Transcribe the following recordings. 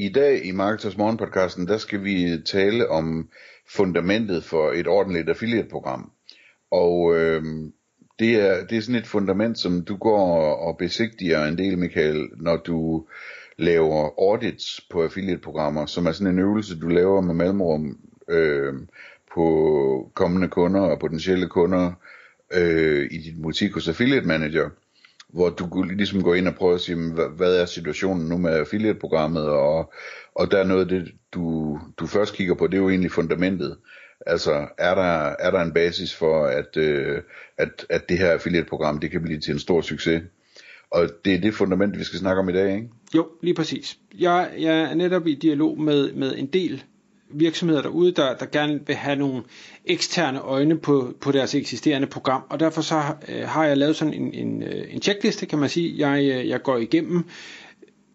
I dag i Marketers Morgen podcasten, der skal vi tale om fundamentet for et ordentligt affiliate-program. Og øh, det, er, det er sådan et fundament, som du går og besigtiger en del, Michael, når du laver audits på affiliate-programmer, som er sådan en øvelse, du laver med mellemrum øh, på kommende kunder og potentielle kunder øh, i dit butik hos Affiliate Manager, hvor du ligesom går ind og prøver at sige, hvad er situationen nu med affiliate-programmet, og, og der er noget af det, du, du først kigger på, det er jo egentlig fundamentet. Altså, er der, er der en basis for, at, øh, at, at det her affiliate-program, det kan blive til en stor succes? Og det er det fundament, vi skal snakke om i dag, ikke? Jo, lige præcis. Jeg, jeg er netop i dialog med, med en del virksomheder derude, der, der gerne vil have nogle eksterne øjne på, på deres eksisterende program, og derfor så øh, har jeg lavet sådan en, en, øh, en checkliste, kan man sige, jeg, øh, jeg går igennem.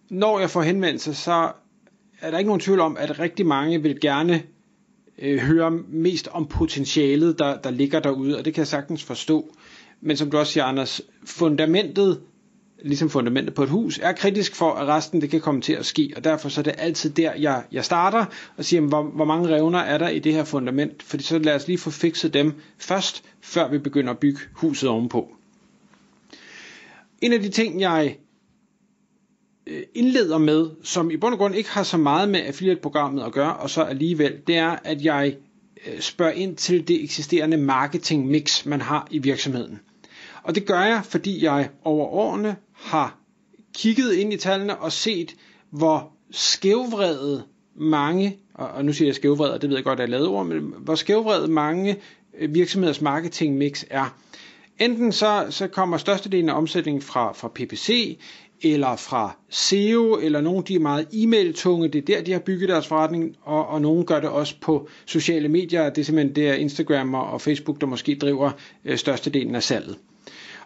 Når jeg får henvendelser, så er der ikke nogen tvivl om, at rigtig mange vil gerne øh, høre mest om potentialet, der, der ligger derude, og det kan jeg sagtens forstå. Men som du også siger, Anders, fundamentet, ligesom fundamentet på et hus, er kritisk for, at resten det kan komme til at ske, og derfor så er det altid der, jeg, jeg starter og siger, hvor, hvor mange revner er der i det her fundament, fordi så lad os lige få fikset dem først, før vi begynder at bygge huset ovenpå. En af de ting, jeg øh, indleder med, som i bund og grund ikke har så meget med affiliate-programmet at gøre, og så alligevel, det er, at jeg øh, spørger ind til det eksisterende marketing mix, man har i virksomheden. Og det gør jeg, fordi jeg over årene har kigget ind i tallene og set, hvor skævvredet mange, og nu siger jeg skævvredet, og det ved jeg godt, er lavet ord, men hvor skævvredet mange øh, virksomheders marketing mix er. Enten så, så kommer størstedelen af omsætningen fra, fra PPC, eller fra SEO, eller nogle de er meget e-mail-tunge, det er der, de har bygget deres forretning, og, og nogle gør det også på sociale medier, det er simpelthen der Instagram og Facebook, der måske driver øh, størstedelen af salget.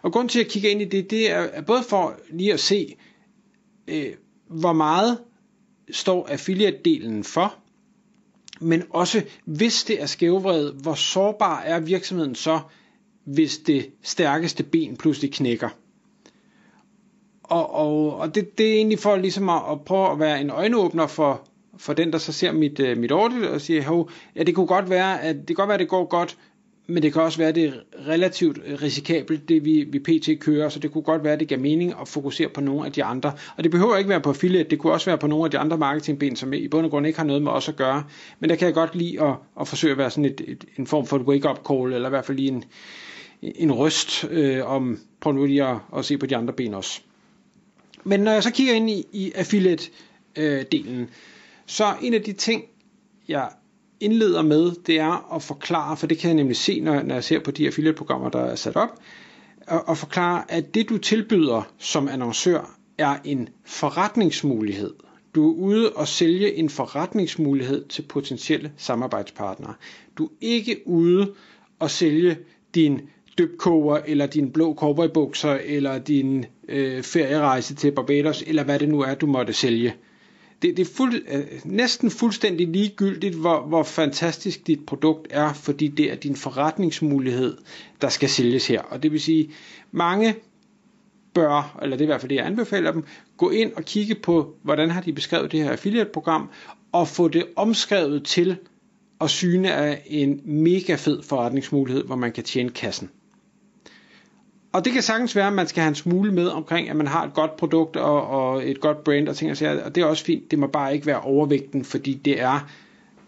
Og grund til at kigge ind i det, det er, både for lige at se, øh, hvor meget står affiliate-delen for, men også hvis det er skævvredet, hvor sårbar er virksomheden så, hvis det stærkeste ben pludselig knækker? Og, og, og det, det er egentlig for ligesom at, at prøve at være en øjenåbner for, for den, der så ser mit, øh, mit audit og siger, hov, ja, det kunne godt være, at det kan godt være, at det går godt, men det kan også være, at det er relativt øh, risikabelt, det vi, vi pt. kører, så det kunne godt være, at det giver mening at fokusere på nogle af de andre. Og det behøver ikke være på affiliate, det kunne også være på nogle af de andre marketingben, som i bund og grund ikke har noget med os at gøre. Men der kan jeg godt lide at, at forsøge at være sådan et, et, en form for et wake-up call, eller i hvert fald lige en, en røst øh, om, prøv nu lige at, at se på de andre ben også. Men når jeg så kigger ind i, i affiliate-delen, øh, så en af de ting, jeg indleder med, det er at forklare, for det kan jeg nemlig se, når, når jeg ser på de affiliate-programmer, der er sat op, at, og forklare, at det du tilbyder som annoncør, er en forretningsmulighed. Du er ude og sælge en forretningsmulighed til potentielle samarbejdspartnere. Du er ikke ude og sælge din dybkoger, eller din blå cowboybukser, eller din øh, ferierejse til Barbados, eller hvad det nu er, du måtte sælge. Det, det er fuld, øh, næsten fuldstændig ligegyldigt, hvor, hvor fantastisk dit produkt er, fordi det er din forretningsmulighed, der skal sælges her. Og det vil sige, mange bør, eller det er i hvert fald det, jeg anbefaler dem, gå ind og kigge på, hvordan har de beskrevet det her affiliate-program, og få det omskrevet til at syne af en mega fed forretningsmulighed, hvor man kan tjene kassen. Og det kan sagtens være, at man skal have en smule med omkring, at man har et godt produkt og, og et godt brand og ting og sager. Og det er også fint. Det må bare ikke være overvægten, fordi det er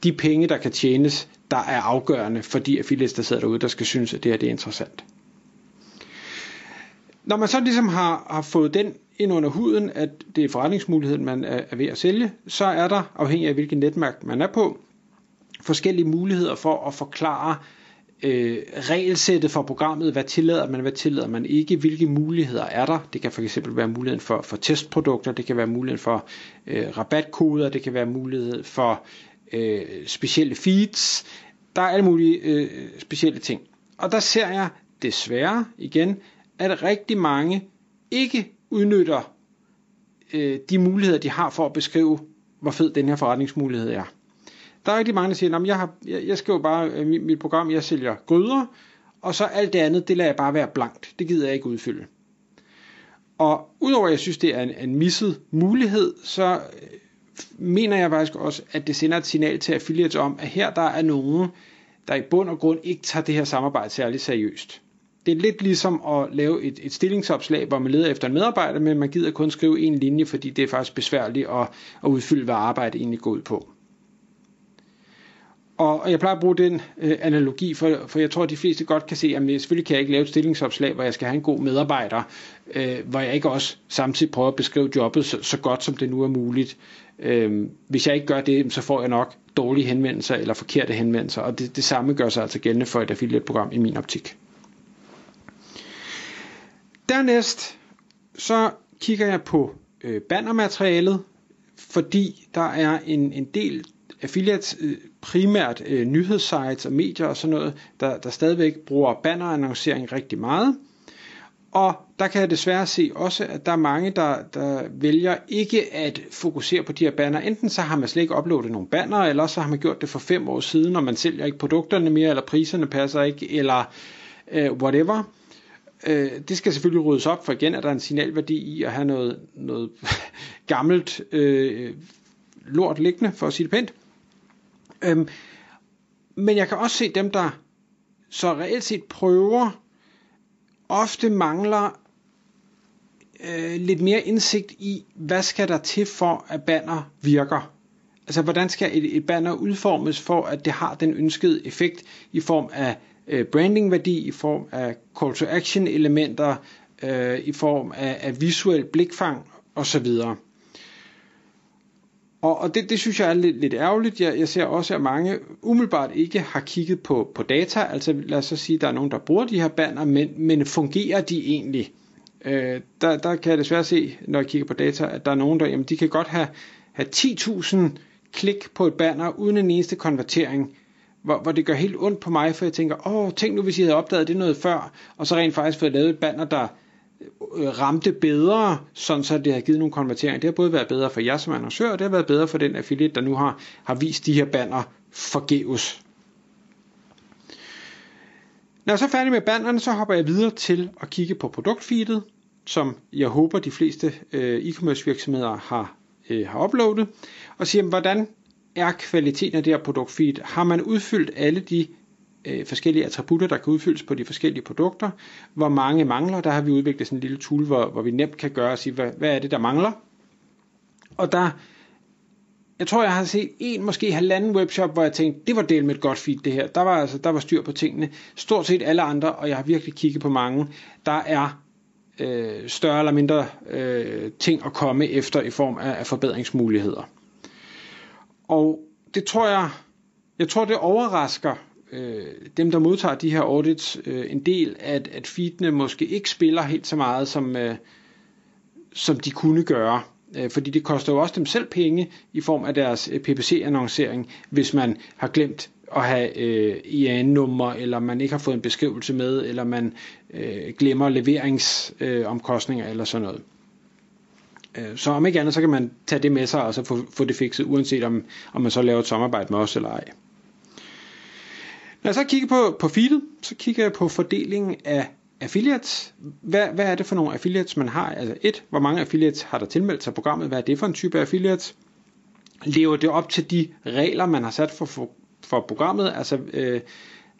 de penge, der kan tjenes, der er afgørende for de affiliates, der sidder derude, der skal synes, at det her det er interessant. Når man så ligesom har, har fået den ind under huden, at det er forretningsmuligheden, man er, er ved at sælge, så er der, afhængig af hvilket netværk man er på, forskellige muligheder for at forklare, øh, Øh, regelsættet for programmet, hvad tillader man, hvad tillader man ikke, hvilke muligheder er der. Det kan for eksempel være muligheden for, for testprodukter, det kan være muligheden for øh, rabatkoder, det kan være mulighed for øh, specielle feeds, der er alle mulige øh, specielle ting. Og der ser jeg desværre igen, at rigtig mange ikke udnytter øh, de muligheder, de har for at beskrive, hvor fed den her forretningsmulighed er. Der er rigtig mange, der siger, at jeg, har, jeg, jeg skriver bare øh, mit, mit program, jeg sælger gryder, og så alt det andet, det lader jeg bare være blankt. Det gider jeg ikke udfylde. Og udover at jeg synes, det er en, en misset mulighed, så øh, mener jeg faktisk også, at det sender et signal til affiliates om, at her der er nogen, der i bund og grund ikke tager det her samarbejde særlig seriøst. Det er lidt ligesom at lave et, et stillingsopslag, hvor man leder efter en medarbejder, men man gider kun skrive en linje, fordi det er faktisk besværligt at, at udfylde, hvad arbejdet egentlig går ud på. Og jeg plejer at bruge den øh, analogi, for, for jeg tror, at de fleste godt kan se, at selvfølgelig kan jeg ikke lave et stillingsopslag, hvor jeg skal have en god medarbejder, øh, hvor jeg ikke også samtidig prøver at beskrive jobbet så, så godt, som det nu er muligt. Øh, hvis jeg ikke gør det, så får jeg nok dårlige henvendelser eller forkerte henvendelser, og det, det samme gør sig altså gældende for et affiliate-program i min optik. Dernæst så kigger jeg på øh, bannermaterialet, fordi der er en, en del affiliates, øh, primært øh, nyhedssites og medier og sådan noget, der, der stadigvæk bruger bannerannoncering rigtig meget. Og der kan jeg desværre se også, at der er mange, der, der vælger ikke at fokusere på de her banner. Enten så har man slet ikke uploadet nogle banner, eller så har man gjort det for fem år siden, og man sælger ikke produkterne mere, eller priserne passer ikke, eller øh, whatever. Øh, det skal selvfølgelig ryddes op, for igen er der en signalværdi i at have noget, noget gammelt øh, lort liggende, for at sige det pænt. Øhm, men jeg kan også se dem, der så reelt set prøver, ofte mangler øh, lidt mere indsigt i, hvad skal der til for, at banner virker. Altså, hvordan skal et, et banner udformes for, at det har den ønskede effekt i form af øh, brandingværdi, i form af call to action elementer, øh, i form af, af visuel blikfang osv. Og, og det, det synes jeg er lidt, lidt ærgerligt. Jeg, jeg ser også, at mange umiddelbart ikke har kigget på, på data. Altså lad os så sige, at der er nogen, der bruger de her banner, men, men fungerer de egentlig? Øh, der, der kan jeg desværre se, når jeg kigger på data, at der er nogen, der jamen, de kan godt have, have 10.000 klik på et banner uden en eneste konvertering, hvor, hvor det gør helt ondt på mig, for jeg tænker, åh, tænk nu, hvis I havde opdaget det noget før, og så rent faktisk fået lavet et banner, der Øh, ramte bedre, sådan så det har givet nogle konverteringer. Det har både været bedre for jer som annoncør, og det har været bedre for den affiliate, der nu har, har vist de her banner forgæves. Når jeg så er færdig med bannerne, så hopper jeg videre til at kigge på produktfeedet, som jeg håber de fleste øh, e-commerce virksomheder har, øh, har uploadet, og siger, hvordan er kvaliteten af det her produktfeed? Har man udfyldt alle de øh, forskellige attributter, der kan udfyldes på de forskellige produkter. Hvor mange mangler, der har vi udviklet sådan en lille tool, hvor, hvor vi nemt kan gøre og sige, hvad, hvad er det, der mangler. Og der, jeg tror, jeg har set en, måske halvanden webshop, hvor jeg tænkte, det var del med et godt feed det her. Der var, altså, der var styr på tingene. Stort set alle andre, og jeg har virkelig kigget på mange, der er øh, større eller mindre øh, ting at komme efter i form af, af forbedringsmuligheder. Og det tror jeg, jeg tror det overrasker øh, dem, der modtager de her audits, øh, en del, at, at feedene måske ikke spiller helt så meget, som, øh, som de kunne gøre. Øh, fordi det koster jo også dem selv penge i form af deres øh, PPC-annoncering, hvis man har glemt at have øh, IAN-nummer, eller man ikke har fået en beskrivelse med, eller man øh, glemmer leveringsomkostninger øh, eller sådan noget. Øh, så om ikke andet, så kan man tage det med sig og så få, få det fikset, uanset om, om man så laver et samarbejde med os eller ej. Når jeg så kigger på, på feedet, så kigger jeg på fordelingen af affiliates. Hvad, hvad er det for nogle affiliates, man har? Altså et, hvor mange affiliates har der tilmeldt sig programmet? Hvad er det for en type affiliates? Lever det op til de regler, man har sat for, for, for programmet? Altså øh,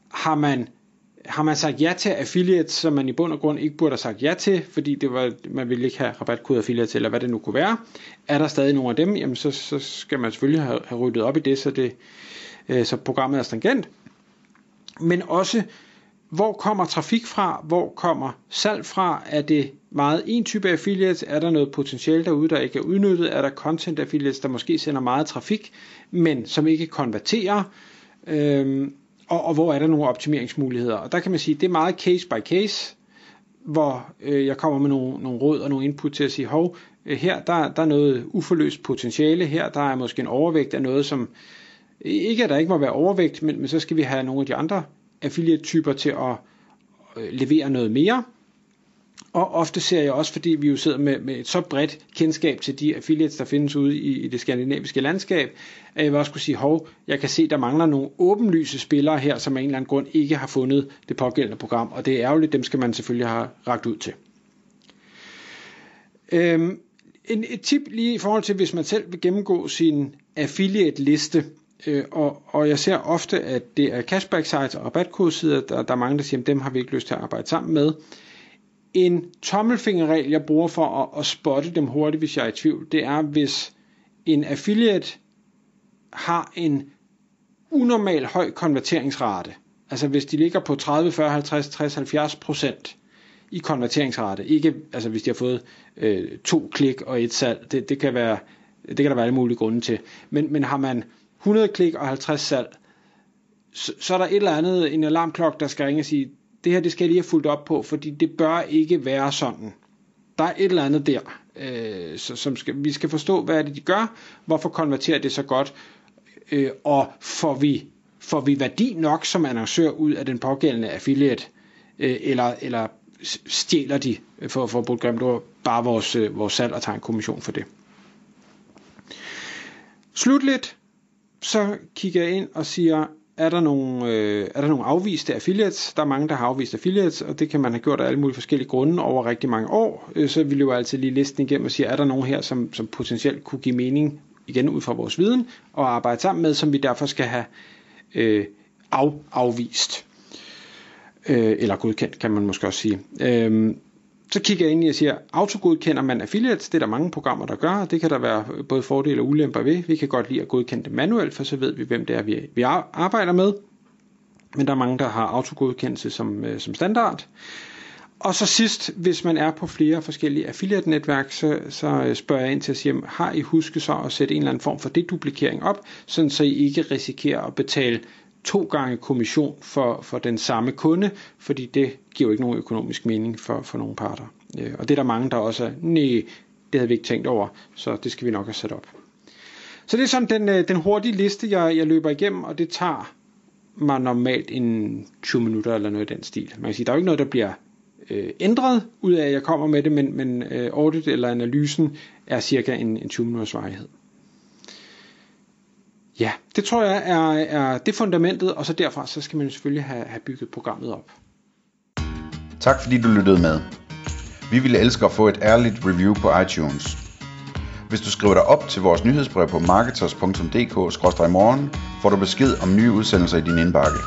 har man har man sagt ja til affiliates, som man i bund og grund ikke burde have sagt ja til, fordi det var, man ville ikke have rabatkode affiliates, eller hvad det nu kunne være. Er der stadig nogle af dem, jamen så, så skal man selvfølgelig have, have ryddet op i det, så, det, øh, så programmet er stringent men også hvor kommer trafik fra, hvor kommer salg fra, er det meget en type affiliates, er der noget potentiale derude, der ikke er udnyttet, er der content affiliates, der måske sender meget trafik, men som ikke konverterer, øhm, og, og hvor er der nogle optimeringsmuligheder. Og der kan man sige, det er meget case by case, hvor øh, jeg kommer med nogle, nogle råd og nogle input til at sige, hov, øh, her der, der er noget uforløst potentiale, her der er måske en overvægt af noget, som ikke at der ikke må være overvægt, men, men så skal vi have nogle af de andre affiliate-typer til at øh, levere noget mere. Og ofte ser jeg også, fordi vi jo sidder med, med et så bredt kendskab til de affiliates, der findes ude i, i det skandinaviske landskab, at jeg vil også kunne sige, hov, jeg kan se, der mangler nogle åbenlyse spillere her, som af en eller anden grund ikke har fundet det pågældende program, og det er ærgerligt, dem skal man selvfølgelig have ragt ud til. Øhm, en, et tip lige i forhold til, hvis man selv vil gennemgå sin affiliate-liste, øh, og, og jeg ser ofte, at det er cashback sites og rabatkodesider, der, der er mange, der siger, at dem har vi ikke lyst til at arbejde sammen med. En tommelfingerregel, jeg bruger for at, at spotte dem hurtigt, hvis jeg er i tvivl, det er, hvis en affiliate har en unormal høj konverteringsrate, altså hvis de ligger på 30, 40, 50, 60, 70 procent i konverteringsrate, ikke altså hvis de har fået øh, to klik og et salg, det, det, kan være, det kan der være alle mulige grunde til, men, men har man 100 klik og 50 salg, så, så er der et eller andet, en alarmklokke, der skal ringe og sige, det her det skal jeg lige have fulgt op på, fordi det bør ikke være sådan. Der er et eller andet der, øh, så, som skal, vi skal forstå, hvad er det, de gør, hvorfor konverterer det så godt, øh, og får vi, får vi værdi nok som annoncør ud af den pågældende affiliate, øh, eller, eller stjæler de, øh, for, for at bruge grimt ord, bare vores, øh, vores salg og tager en kommission for det. Slutligt, så kigger jeg ind og siger, er der nogle, øh, er der nogle afviste affiliates. Der er mange, der har afvist affiliates, og det kan man have gjort af alle mulige forskellige grunde over rigtig mange år. Øh, så vi løber altid lige listen igennem og siger, er der nogen her, som, som potentielt kunne give mening, igen ud fra vores viden, og arbejde sammen med, som vi derfor skal have øh, af, afvist. Øh, eller godkendt, kan man måske også sige. Øh, så kigger jeg ind i og siger, autogodkender man affiliates, det er der mange programmer, der gør, og det kan der være både fordele og ulemper ved. Vi kan godt lide at godkende det manuelt, for så ved vi, hvem det er, vi, vi arbejder med. Men der er mange, der har autogodkendelse som, øh, som standard. Og så sidst, hvis man er på flere forskellige affiliate-netværk, så, så øh, spørger jeg ind til at sige, har I husket så at sætte en eller anden form for deduplikering op, sådan så I ikke risikerer at betale to gange kommission for, for den samme kunde, fordi det giver jo ikke nogen økonomisk mening for, for nogle parter. Øh, og det er der mange, der også er, nej, det havde vi ikke tænkt over, så det skal vi nok have sat op. Så det er sådan den, øh, den hurtige liste, jeg, jeg løber igennem, og det tager mig normalt en 20 minutter eller noget i den stil. Man kan sige, der er jo ikke noget, der bliver øh, ændret ud af, at jeg kommer med det, men, men øh, audit eller analysen er cirka en, en 20 minutters varighed. Ja, det tror jeg er, er det fundamentet, og så derfra så skal man selvfølgelig have, have bygget programmet op. Tak fordi du lyttede med. Vi ville elske at få et ærligt review på iTunes. Hvis du skriver dig op til vores nyhedsbrev på marketers.dk-morgen, får du besked om nye udsendelser i din indbakke.